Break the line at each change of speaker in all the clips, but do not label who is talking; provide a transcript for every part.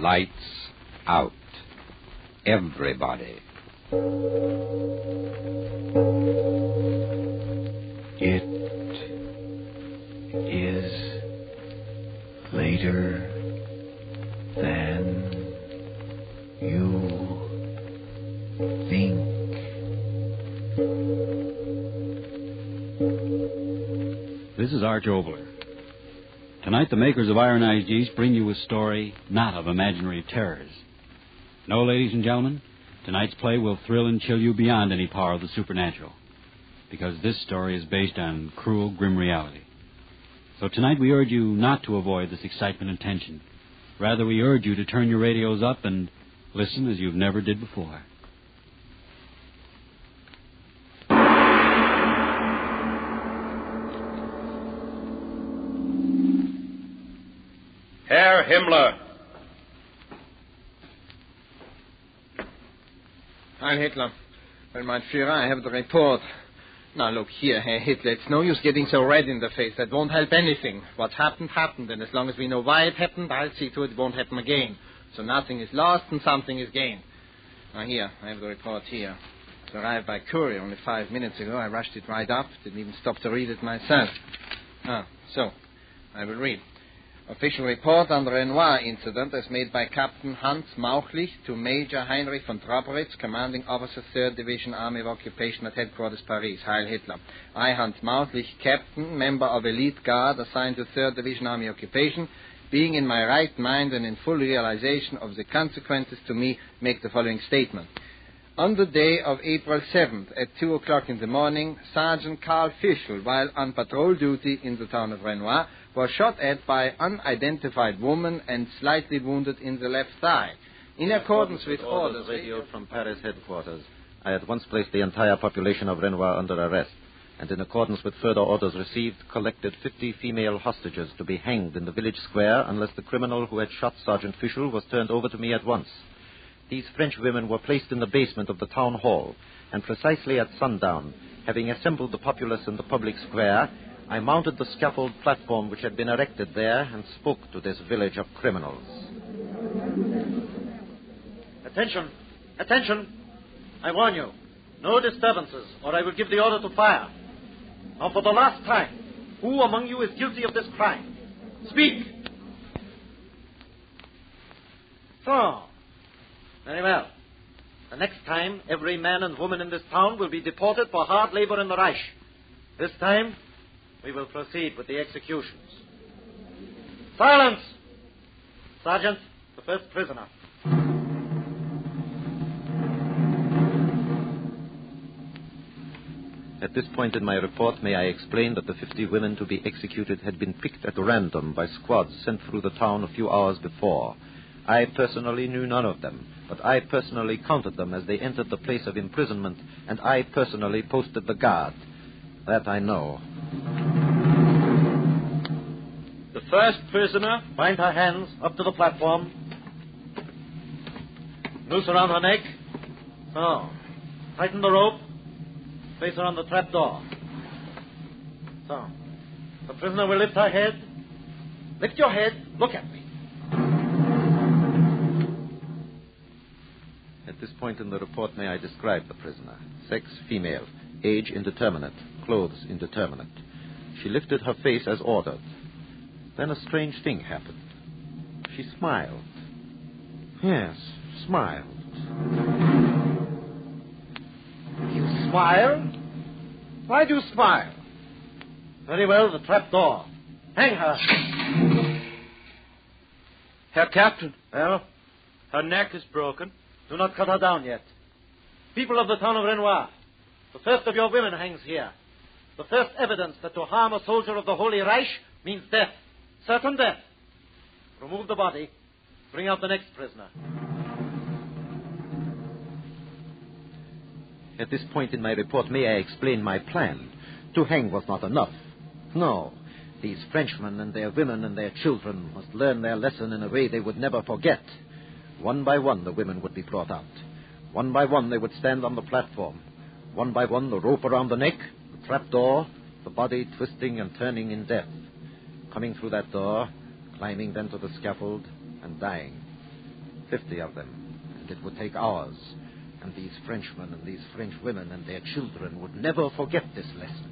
Lights Out. Everybody.
It is later than you think.
This is Arch Oboler. Tonight, the makers of Ironized Yeast bring you a story not of imaginary terrors. No, ladies and gentlemen, tonight's play will thrill and chill you beyond any power of the supernatural, because this story is based on cruel, grim reality. So tonight, we urge you not to avoid this excitement and tension. Rather, we urge you to turn your radios up and listen as you've never did before.
Herr Himmler.
Heil Hitler. Well, Führer, I have the report. Now, look here, Herr Hitler. It's no use getting so red in the face. That won't help anything. What happened, happened. And as long as we know why it happened, I'll see to it it won't happen again. So nothing is lost and something is gained. Now, here, I have the report here. It arrived by courier only five minutes ago. I rushed it right up. Didn't even stop to read it myself. Ah, so, I will read. Official report on the Renoir incident as made by Captain Hans Mauchlich to Major Heinrich von Trobowitz, commanding officer 3rd Division Army of Occupation at headquarters Paris. Heil Hitler. I, Hans Mauchlich, captain, member of elite guard assigned to 3rd Division Army Occupation, being in my right mind and in full realization of the consequences to me, make the following statement. On the day of April 7th at 2 o'clock in the morning, Sergeant Karl Fischl, while on patrol duty in the town of Renoir, was shot at by unidentified woman and slightly wounded in the left thigh. In accordance with orders
radioed from Paris headquarters, I at once placed the entire population of Renoir under arrest, and in accordance with further orders received, collected 50 female hostages to be hanged in the village square unless the criminal who had shot Sergeant Fischl was turned over to me at once. These French women were placed in the basement of the town hall, and precisely at sundown, having assembled the populace in the public square, I mounted the scaffold platform which had been erected there and spoke to this village of criminals. Attention! Attention! I warn you, no disturbances, or I will give the order to fire. Now, for the last time, who among you is guilty of this crime? Speak! So, very well. The next time, every man and woman in this town will be deported for hard labor in the Reich. This time, we will proceed with the executions. Silence! Sergeant, the first prisoner. At this point in my report, may I explain that the 50 women to be executed had been picked at random by squads sent through the town a few hours before. I personally knew none of them, but I personally counted them as they entered the place of imprisonment, and I personally posted the guard. That I know. First prisoner, bind her hands up to the platform. Noose around her neck. So, tighten the rope. Place her on the trap door. So, the prisoner will lift her head. Lift your head. Look at me. At this point in the report, may I describe the prisoner? Sex, female. Age, indeterminate. Clothes, indeterminate. She lifted her face as ordered. Then a strange thing happened. She smiled. Yes, smiled.
You smile? Why do you smile? Very well, the trap door. Hang her.
Herr Captain,
Well,
her neck is broken.
do not cut her down yet. People of the town of Renoir, the first of your women hangs here. The first evidence that to harm a soldier of the Holy Reich means death. Certain death. Remove the body. Bring out the next prisoner.
At this point in my report, may I explain my plan? To hang was not enough. No. These Frenchmen and their women and their children must learn their lesson in a way they would never forget. One by one, the women would be brought out. One by one, they would stand on the platform. One by one, the rope around the neck, the trap door, the body twisting and turning in death. Coming through that door, climbing then to the scaffold, and dying. Fifty of them. And it would take hours. And these Frenchmen and these French women and their children would never forget this lesson.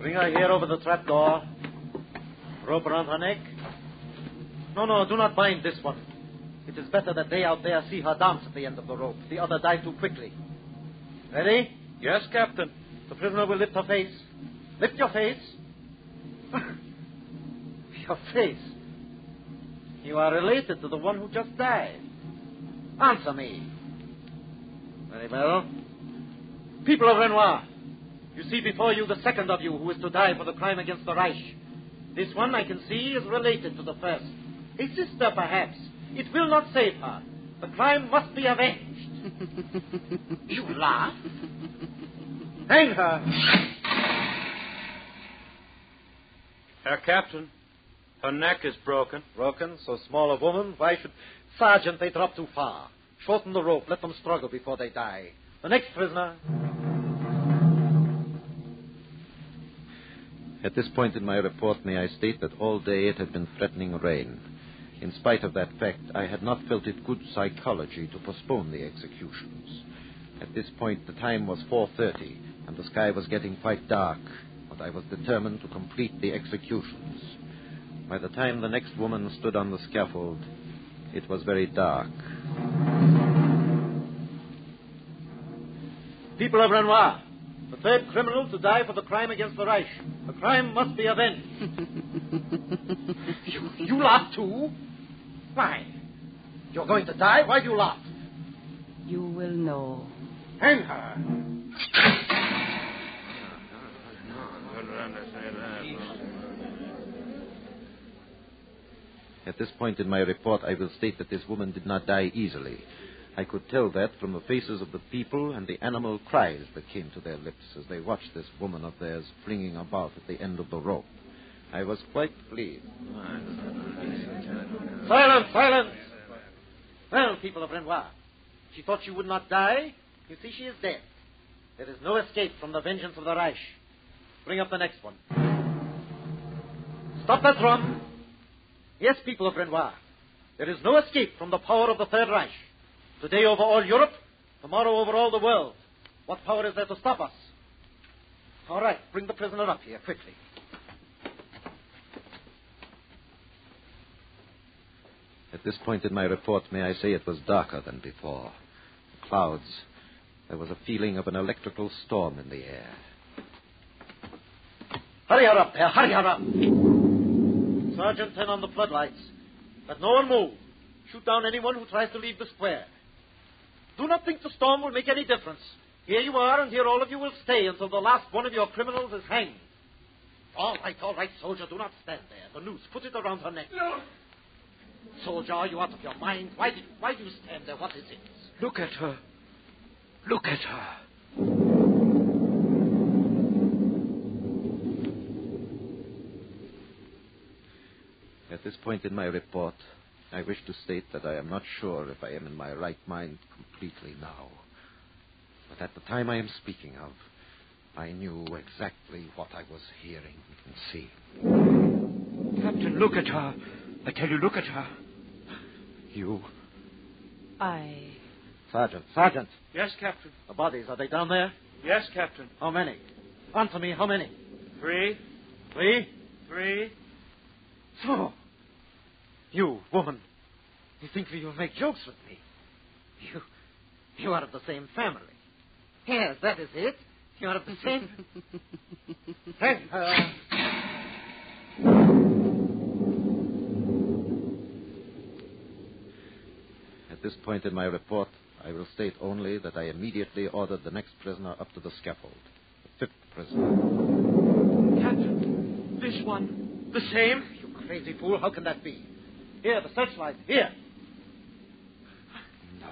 Bring her here over the trap door. Rope around her neck. No, no, do not bind this one. It is better that they out there see her dance at the end of the rope. The other die too quickly. Ready?
Yes, Captain.
The prisoner will lift her face. Lift your face. your face. You are related to the one who just died. Answer me. Very well. People of Renoir, you see before you the second of you who is to die for the crime against the Reich. This one I can see is related to the first. A sister, perhaps. It will not save her. The crime must be avenged. you laugh? Hang her.
Herr Captain, her neck is broken.
Broken, so small a woman. Why should. Sergeant, they drop too far. Shorten the rope. Let them struggle before they die. The next prisoner.
At this point in my report, may I state that all day it had been threatening rain. In spite of that fact, I had not felt it good psychology to postpone the executions. At this point, the time was 4.30, and the sky was getting quite dark, but I was determined to complete the executions. By the time the next woman stood on the scaffold, it was very dark.
People of Renoir, the third criminal to die for the crime against the Reich. The crime must be avenged. you, you laugh too? Why? You're going to die? Why do you laugh?
You will know.
Hang her.
At this point in my report, I will state that this woman did not die easily. I could tell that from the faces of the people and the animal cries that came to their lips as they watched this woman of theirs flinging about at the end of the rope. I was quite pleased.
Silence, silence. Well, people of Renoir, she thought she would not die. You see, she is dead. There is no escape from the vengeance of the Reich. Bring up the next one. Stop that drum. Yes, people of Renoir, there is no escape from the power of the Third Reich. Today over all Europe, tomorrow over all the world. What power is there to stop us? All right, bring the prisoner up here, quickly.
At this point in my report, may I say it was darker than before. The clouds. There was a feeling of an electrical storm in the air.
Hurry her up there, hurry her up. Sergeant, turn on the floodlights. Let no one move. Shoot down anyone who tries to leave the square. Do not think the storm will make any difference. Here you are, and here all of you will stay until the last one of your criminals is hanged. All right, all right, soldier, do not stand there. The noose, put it around her neck. No. Soldier, are you out of your mind? Why, did, why do you stand there? What is it?
Look at her. Look at her.
At this point in my report, I wish to state that I am not sure if I am in my right mind completely now. But at the time I am speaking of, I knew exactly what I was hearing and seeing.
Captain, look at her. I tell you, look at her.
You,
I.
Sergeant, Sergeant,
Yes, Captain.
the bodies, are they down there?
Yes, Captain.
How many? Answer me, how many?
Three,
Three?
three.
So, you, woman, you think you'll make jokes with me? You, you are of the same family. Yes, that is it. You are of the same. Hey, uh, At this point in my report, I will state only that I immediately ordered the next prisoner up to the scaffold. The fifth prisoner.
Captain, this one, the same?
You crazy fool, how can that be? Here, the searchlight, here. No.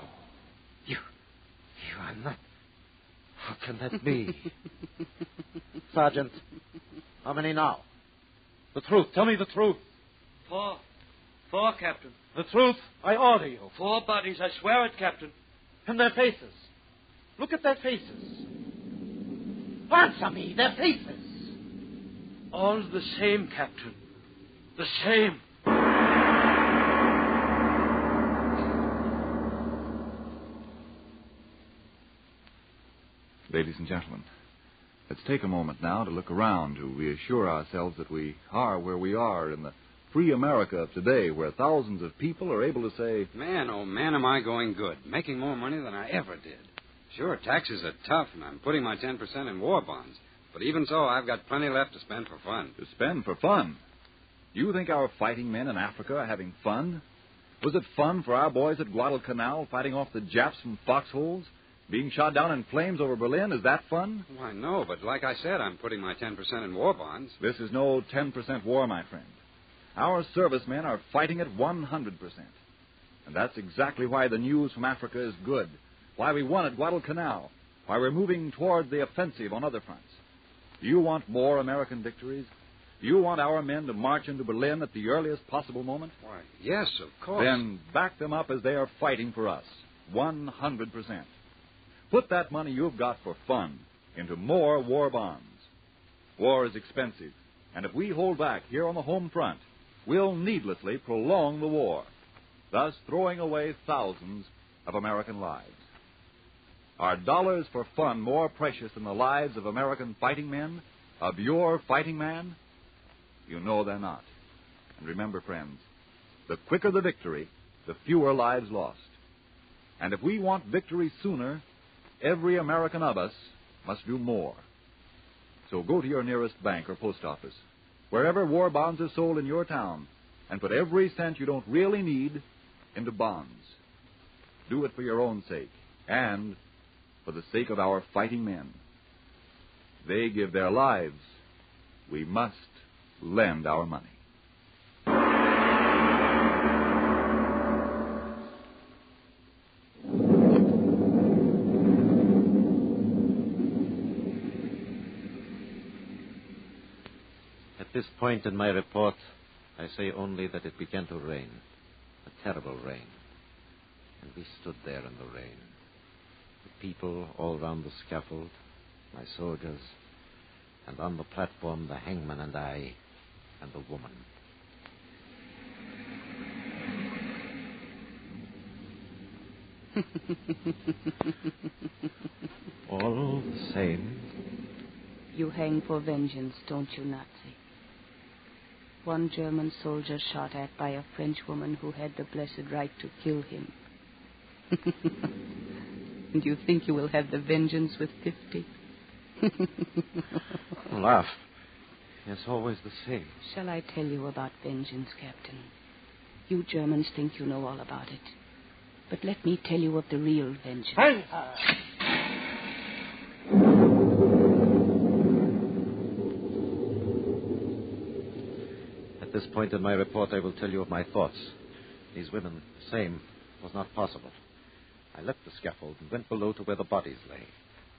You. You are not. How can that be? Sergeant, how many now? The truth. Tell me the truth.
Four. Four, Captain.
The truth. I order you.
Four bodies, I swear it, Captain.
And their faces. Look at their faces. Answer me, their faces.
All the same, Captain. The same.
Ladies and gentlemen, let's take a moment now to look around to reassure ourselves that we are where we are in the free America of today, where thousands of people are able to say,
Man, oh man, am I going good. Making more money than I ever did. Sure, taxes are tough, and I'm putting my 10% in war bonds. But even so, I've got plenty left to spend for fun.
to spend for fun. You think our fighting men in Africa are having fun? Was it fun for our boys at Guadalcanal fighting off the Japs from foxholes? Being shot down in flames over Berlin? Is that fun?
Why, no, but like I said, I'm putting my 10% in war bonds.
This is no 10% war, my friend. Our servicemen are fighting at 100%. And that's exactly why the news from Africa is good. Why we won at Guadalcanal. Why we're moving toward the offensive on other fronts. Do you want more American victories? Do you want our men to march into Berlin at the earliest possible moment?
Why, yes, of course.
Then back them up as they are fighting for us. 100%. Put that money you've got for fun into more war bonds. War is expensive, and if we hold back here on the home front, we'll needlessly prolong the war, thus throwing away thousands of American lives. Are dollars for fun more precious than the lives of American fighting men, of your fighting man? You know they're not. And remember, friends, the quicker the victory, the fewer lives lost. And if we want victory sooner, every American of us must do more. So go to your nearest bank or post office, wherever war bonds are sold in your town, and put every cent you don't really need into bonds. Do it for your own sake and for the sake of our fighting men. They give their lives. We must lend our money.
At this point in my report, I say only that it began to rain. A terrible rain. And we stood there in the rain. The people all round the scaffold, my soldiers, and on the platform the hangman and I, and the woman. All the same.
You hang for vengeance, don't you, Nazi? One German soldier shot at by a French woman who had the blessed right to kill him. and you think you will have the vengeance with fifty?
Laugh. It's always the same.
Shall I tell you about vengeance, Captain? You Germans think you know all about it. But let me tell you of the real vengeance.
This point in my report, I will tell you of my thoughts. These women, the same, was not possible. I left the scaffold and went below to where the bodies lay.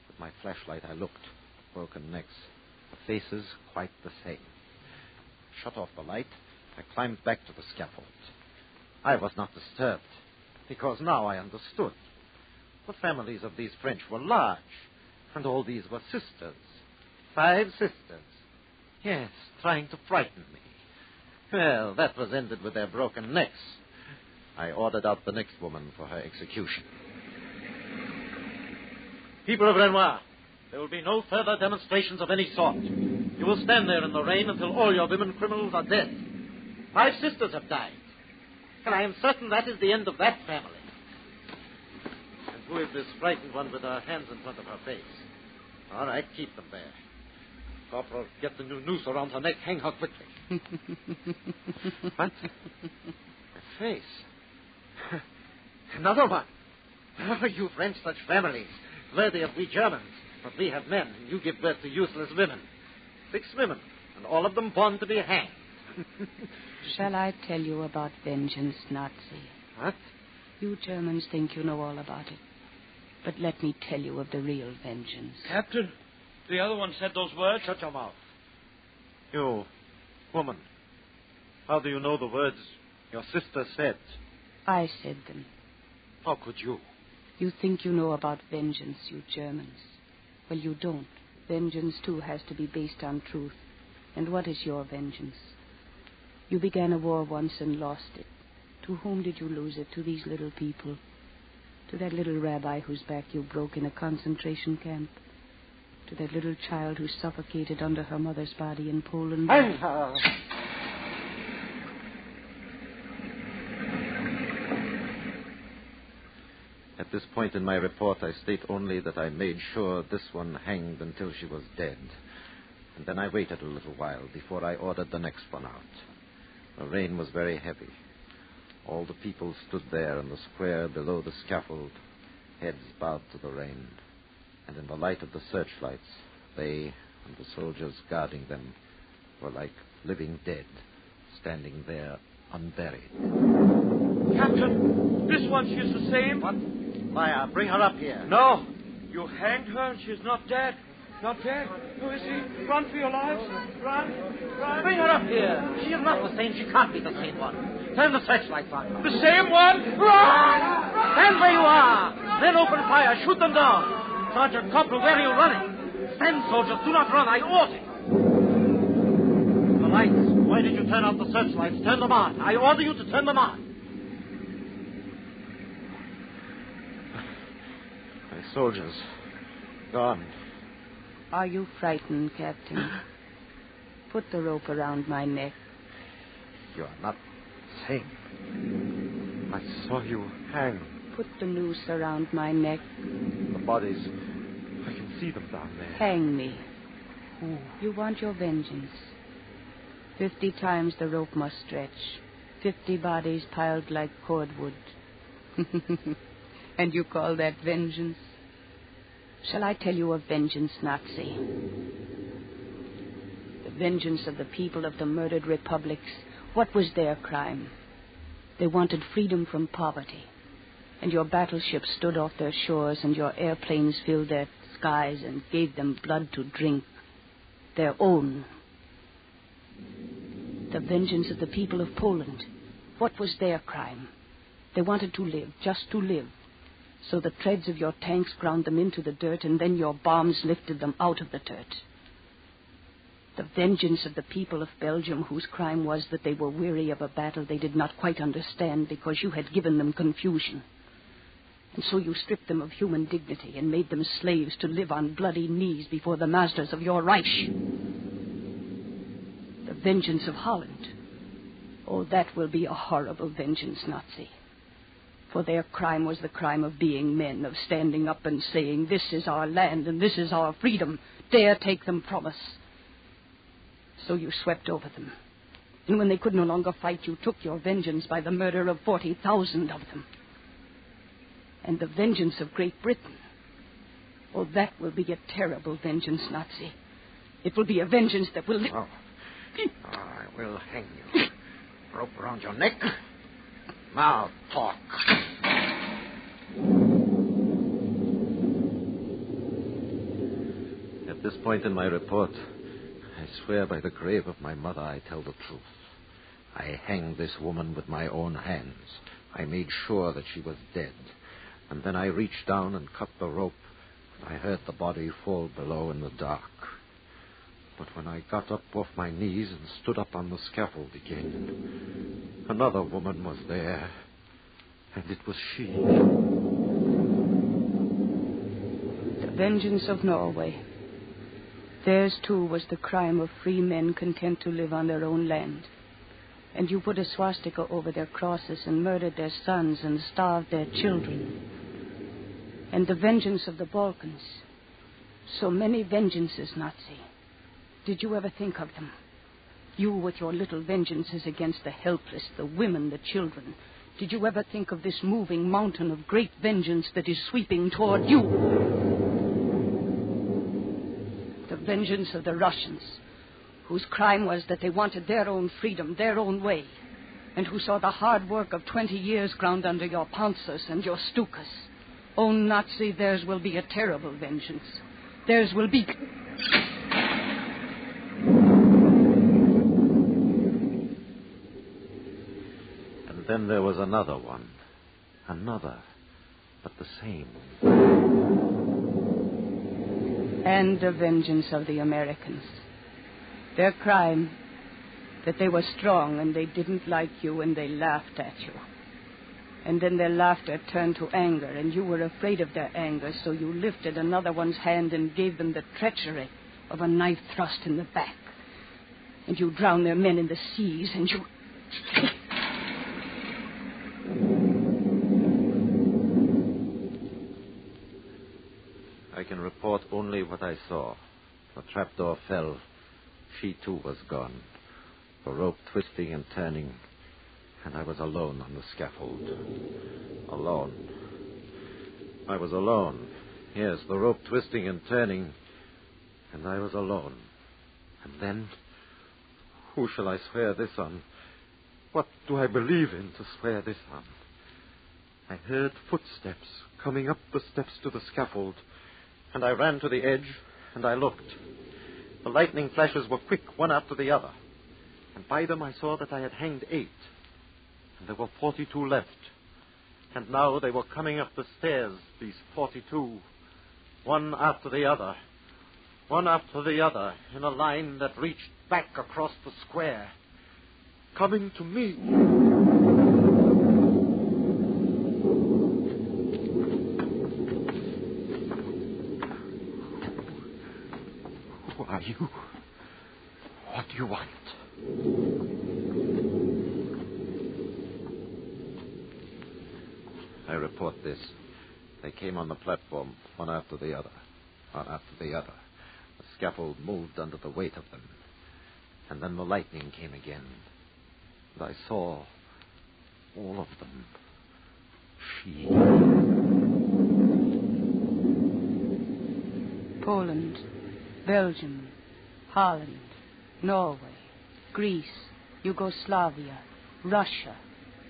With my flashlight, I looked. Broken necks. The faces quite the same. Shut off the light. I climbed back to the scaffold. I was not disturbed, because now I understood. The families of these French were large, and all these were sisters. Five sisters. Yes, trying to frighten me. Well, that was ended with their broken necks. I ordered out the next woman for her execution.
People of Renoir, there will be no further demonstrations of any sort. You will stand there in the rain until all your women criminals are dead. Five sisters have died. And I am certain that is the end of that family. And who is this frightened one with her hands in front of her face? All right, keep them there. Corporal, get the new noose around her neck. Hang her quickly. what? A face. Another one. Oh, you French, such families. Worthy of we Germans. But we have men, and you give birth to useless women. Six women, and all of them born to be hanged.
Shall I tell you about vengeance, Nazi?
What?
You Germans think you know all about it. But let me tell you of the real vengeance.
Captain, the other one said those words.
Shut your mouth. You, woman, how do you know the words your sister said?
I said them.
How could you?
You think you know about vengeance, you Germans. Well, you don't. Vengeance, too, has to be based on truth. And what is your vengeance? You began a war once and lost it. To whom did you lose it? To these little people? To that little rabbi whose back you broke in a concentration camp? To that little child who suffocated under her mother's body in Poland?
Hang her!
Uh, At this point in my report, I state only that I made sure this one hanged until she was dead. And then I waited a little while before I ordered the next one out. The rain was very heavy. All the people stood there in the square below the scaffold, heads bowed to the rain. And in the light of the searchlights, they and the soldiers guarding them were like living dead, standing there unburied.
Captain, this one, she's the same.
What? Maya, bring her up here.
No. You hanged her and she's not dead. Not dead. Who is he? Run for your lives. Run. Run.
Bring her up here. She is not the same. She can't be the same one. Turn the searchlights on.
The same one? Run!
Stand where you are. Then open fire. Shoot them down. Sergeant Corporal, where are you running? Stand, soldiers. Do not run. I order. you. The lights. Why did you turn out the searchlights? Turn them on. I order you to turn them on.
My soldiers, gone.
Are you frightened, Captain? Put the rope around my neck.
You are not sane. I saw you hang.
Put the noose around my neck.
Bodies. I can see them down there.
Hang me. You want your vengeance. Fifty times the rope must stretch. Fifty bodies piled like cordwood. and you call that vengeance? Shall I tell you of vengeance, Nazi? The vengeance of the people of the murdered republics. What was their crime? They wanted freedom from poverty. And your battleships stood off their shores, and your airplanes filled their skies and gave them blood to drink. Their own. The vengeance of the people of Poland. What was their crime? They wanted to live, just to live. So the treads of your tanks ground them into the dirt, and then your bombs lifted them out of the dirt. The vengeance of the people of Belgium, whose crime was that they were weary of a battle they did not quite understand because you had given them confusion. And so you stripped them of human dignity and made them slaves to live on bloody knees before the masters of your Reich. The vengeance of Holland. Oh, that will be a horrible vengeance, Nazi. For their crime was the crime of being men, of standing up and saying, This is our land and this is our freedom. Dare take them from us. So you swept over them. And when they could no longer fight, you took your vengeance by the murder of 40,000 of them. And the vengeance of Great Britain. Oh, that will be a terrible vengeance, Nazi. It will be a vengeance that will.
Oh. I will hang you. Rope around your neck. Now talk.
At this point in my report, I swear by the grave of my mother I tell the truth. I hanged this woman with my own hands. I made sure that she was dead. And then I reached down and cut the rope. and I heard the body fall below in the dark. But when I got up off my knees and stood up on the scaffold again, another woman was there. And it was she.
The vengeance of Norway. Theirs, too, was the crime of free men content to live on their own land. And you put a swastika over their crosses and murdered their sons and starved their children. And the vengeance of the Balkans. So many vengeances, Nazi. Did you ever think of them? You with your little vengeances against the helpless, the women, the children. Did you ever think of this moving mountain of great vengeance that is sweeping toward you? The vengeance of the Russians, whose crime was that they wanted their own freedom, their own way, and who saw the hard work of 20 years ground under your Panzers and your Stukas. Oh, Nazi, theirs will be a terrible vengeance. Theirs will be.
And then there was another one. Another. But the same.
And the vengeance of the Americans. Their crime that they were strong and they didn't like you and they laughed at you. And then their laughter turned to anger, and you were afraid of their anger, so you lifted another one's hand and gave them the treachery of a knife thrust in the back. And you drowned their men in the seas, and you.
I can report only what I saw. The trapdoor fell. She too was gone. The rope twisting and turning. And I was alone on the scaffold. Alone. I was alone. Yes, the rope twisting and turning. And I was alone. And then. Who shall I swear this on? What do I believe in to swear this on? I heard footsteps coming up the steps to the scaffold, and I ran to the edge, and I looked. The lightning flashes were quick, one after the other, and by them I saw that I had hanged eight, there were forty-two left. And now they were coming up the stairs, these forty-two, one after the other, one after the other, in a line that reached back across the square, coming to me. Who are you? What do you want? I report this. They came on the platform, one after the other, one after the other. The scaffold moved under the weight of them. And then the lightning came again. And I saw all of them. She.
Poland, Belgium, Holland, Norway, Greece, Yugoslavia, Russia,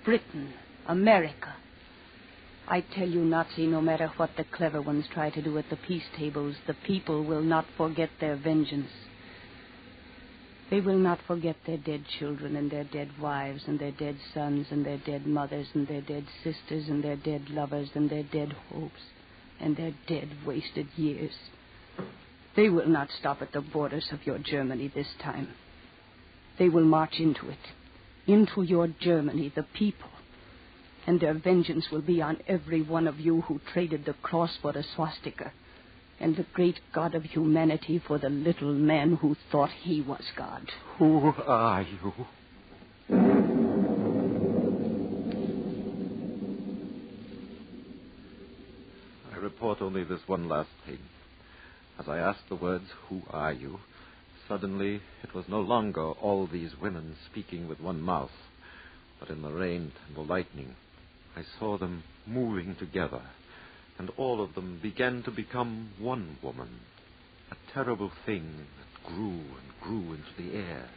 Britain, America. I tell you, Nazi, no matter what the clever ones try to do at the peace tables, the people will not forget their vengeance. They will not forget their dead children and their dead wives and their dead sons and their dead mothers and their dead sisters and their dead lovers and their dead hopes and their dead wasted years. They will not stop at the borders of your Germany this time. They will march into it, into your Germany, the people. And their vengeance will be on every one of you who traded the cross for a swastika, and the great God of humanity for the little man who thought he was God.
Who are you? I report only this one last thing. As I asked the words, Who are you? Suddenly, it was no longer all these women speaking with one mouth, but in the rain and the lightning, I saw them moving together, and all of them began to become one woman, a terrible thing that grew and grew into the air.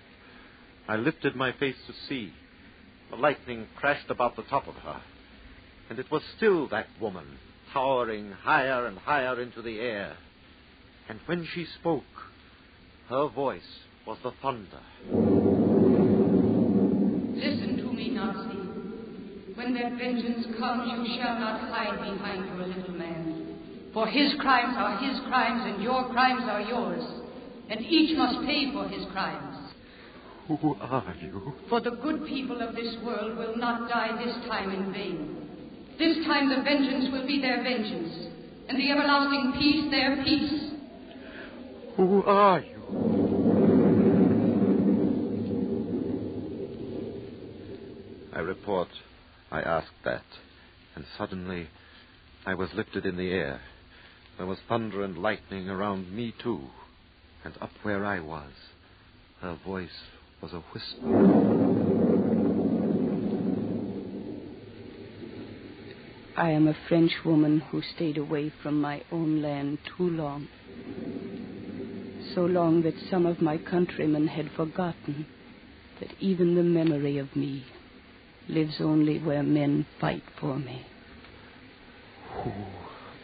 I lifted my face to see. The lightning crashed about the top of her, and it was still that woman, towering higher and higher into the air. And when she spoke, her voice was the thunder.
Listen to me, Nazi. When that vengeance comes, you shall not hide behind your little man. For his crimes are his crimes, and your crimes are yours. And each must pay for his crimes.
Who are you?
For the good people of this world will not die this time in vain. This time the vengeance will be their vengeance.
and the everlasting peace their peace.
Who are you?
I report I asked that, and suddenly I was lifted in the air. There was thunder and lightning around me, too, and up where I was, her voice was a whisper.
I am a French woman who stayed away from my own land too long. So long that some of my countrymen had forgotten that even the memory of me lives only where men fight for me.
Who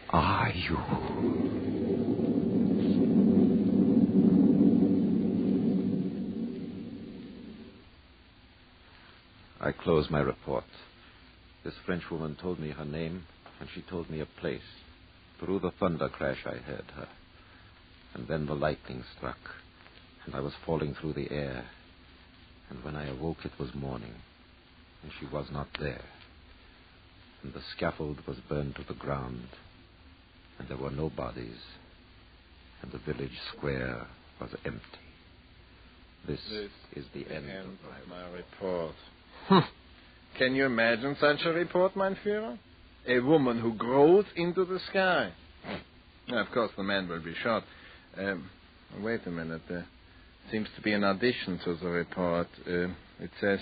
are you?
I close my report. This Frenchwoman told me her name, and she told me a place. Through the thunder crash, I heard her. And then the lightning struck, and I was falling through the air. And when I awoke, it was morning, and she was not there. And the scaffold was burned to the ground, and there were no bodies, and the village square was empty. This,
This
is the, end,
End
of my
of my report. Can you imagine such a report, mein Führer? A woman who grows into the sky. Now, of course, the man will be shot. Um, wait a minute. There seems to be an addition to the report. Uh, it says,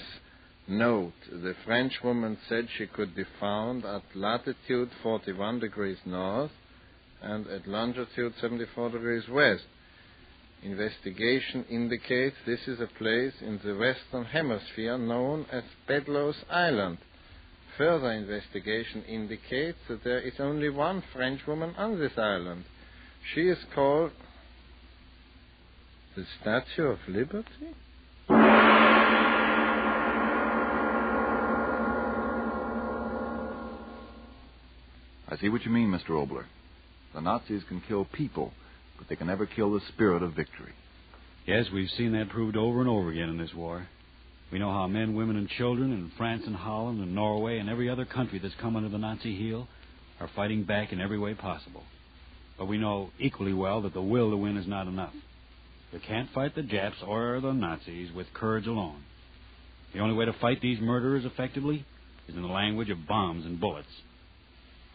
Note, the French woman said she could be found at latitude 41 degrees north and at longitude 74 degrees west. Investigation indicates this is a place in the Western Hemisphere known as Bedloes Island. Further investigation indicates that there is only one Frenchwoman on this island. She is called the Statue of Liberty?
I see what you mean, Mr. Oboler. The Nazis can kill people, but they can never kill the spirit of victory.
Yes, we've seen that proved over and over again in this war. We know how men, women, and children in France and Holland and Norway and every other country that's come under the Nazi heel are fighting back in every way possible. But we know equally well that the will to win is not enough. You can't fight the Japs or the Nazis with courage alone. The only way to fight these murderers effectively is in the language of bombs and bullets.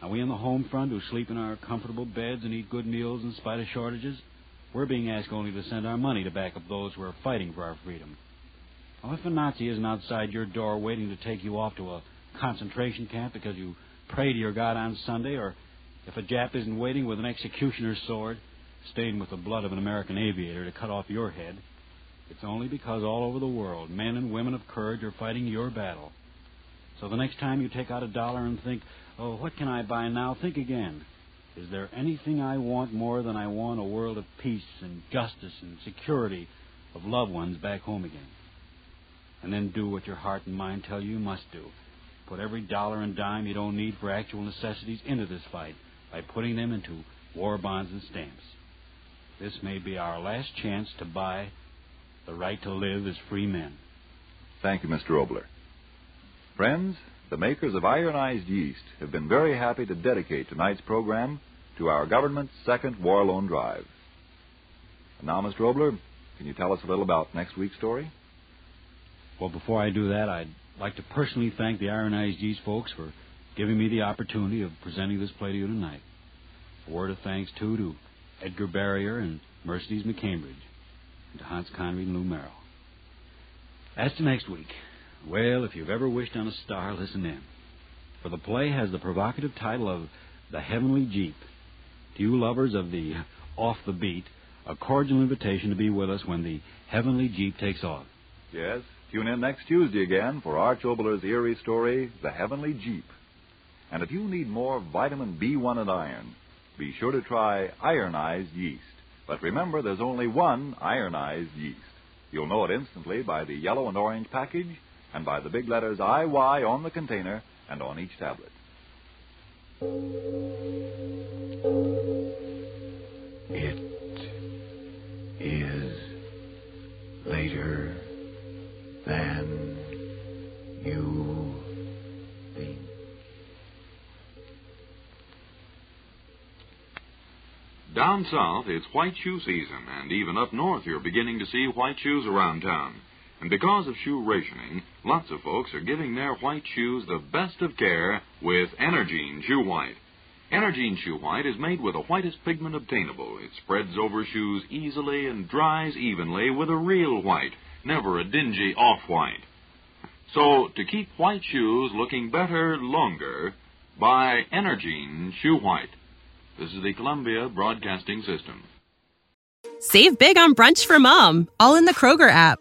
Now, we on the home front who sleep in our comfortable beds and eat good meals in spite of shortages, we're being asked only to send our money to back up those who are fighting for our freedom. Now, if a Nazi isn't outside your door waiting to take you off to a concentration camp because you pray to your God on Sunday, or if a Jap isn't waiting with an executioner's sword, stained with the blood of an American aviator to cut off your head, it's only because all over the world men and women of courage are fighting your battle. So the next time you take out a dollar and think, oh, what can I buy now? Think again. Is there anything I want more than I want a world of peace and justice and security of loved ones back home again? And then do what your heart and mind tell you you must do. Put every dollar and dime you don't need for actual necessities into this fight by putting them into war bonds and stamps. This may be our last chance to buy the right to live as free men.
Thank you, Mr. Oboler. Friends, the makers of ironized yeast have been very happy to dedicate tonight's program to our government's second war loan drive. And now, Mr. Oboler, can you tell us a little about next week's story?
Well, before I do that, I'd like to personally thank the Ironized Yeast folks for giving me the opportunity of presenting this play to you tonight. A word of thanks, too, to Edgar Barrier and Mercedes McCambridge, and to Hans Conried and Lou Merrill. As to next week, well, if you've ever wished on a star, listen in. For the play has the provocative title of The Heavenly Jeep. To you lovers of the off the beat, a cordial invitation to be with us when the Heavenly Jeep takes off.
Yes, tune in next Tuesday again for Arch Oboler's eerie story, The Heavenly Jeep. And if you need more vitamin B1 and iron, be sure to try ironized yeast. But remember, there's only one ironized yeast. You'll know it instantly by the yellow and orange package and by the big letters IY on the container and on each tablet.
It is later than you think.
Down south, it's white shoe season, and even up north, you're beginning to see white shoes around town. And because of shoe rationing, lots of folks are giving their white shoes the best of care with Energine Shoe White. Energine Shoe White is made with the whitest pigment obtainable. It spreads over shoes easily and dries evenly with a real white, never a dingy off-white. So, to keep white shoes looking better longer, buy Energine Shoe White. This is the Columbia Broadcasting System.
Save big on brunch for mom, all in the Kroger app.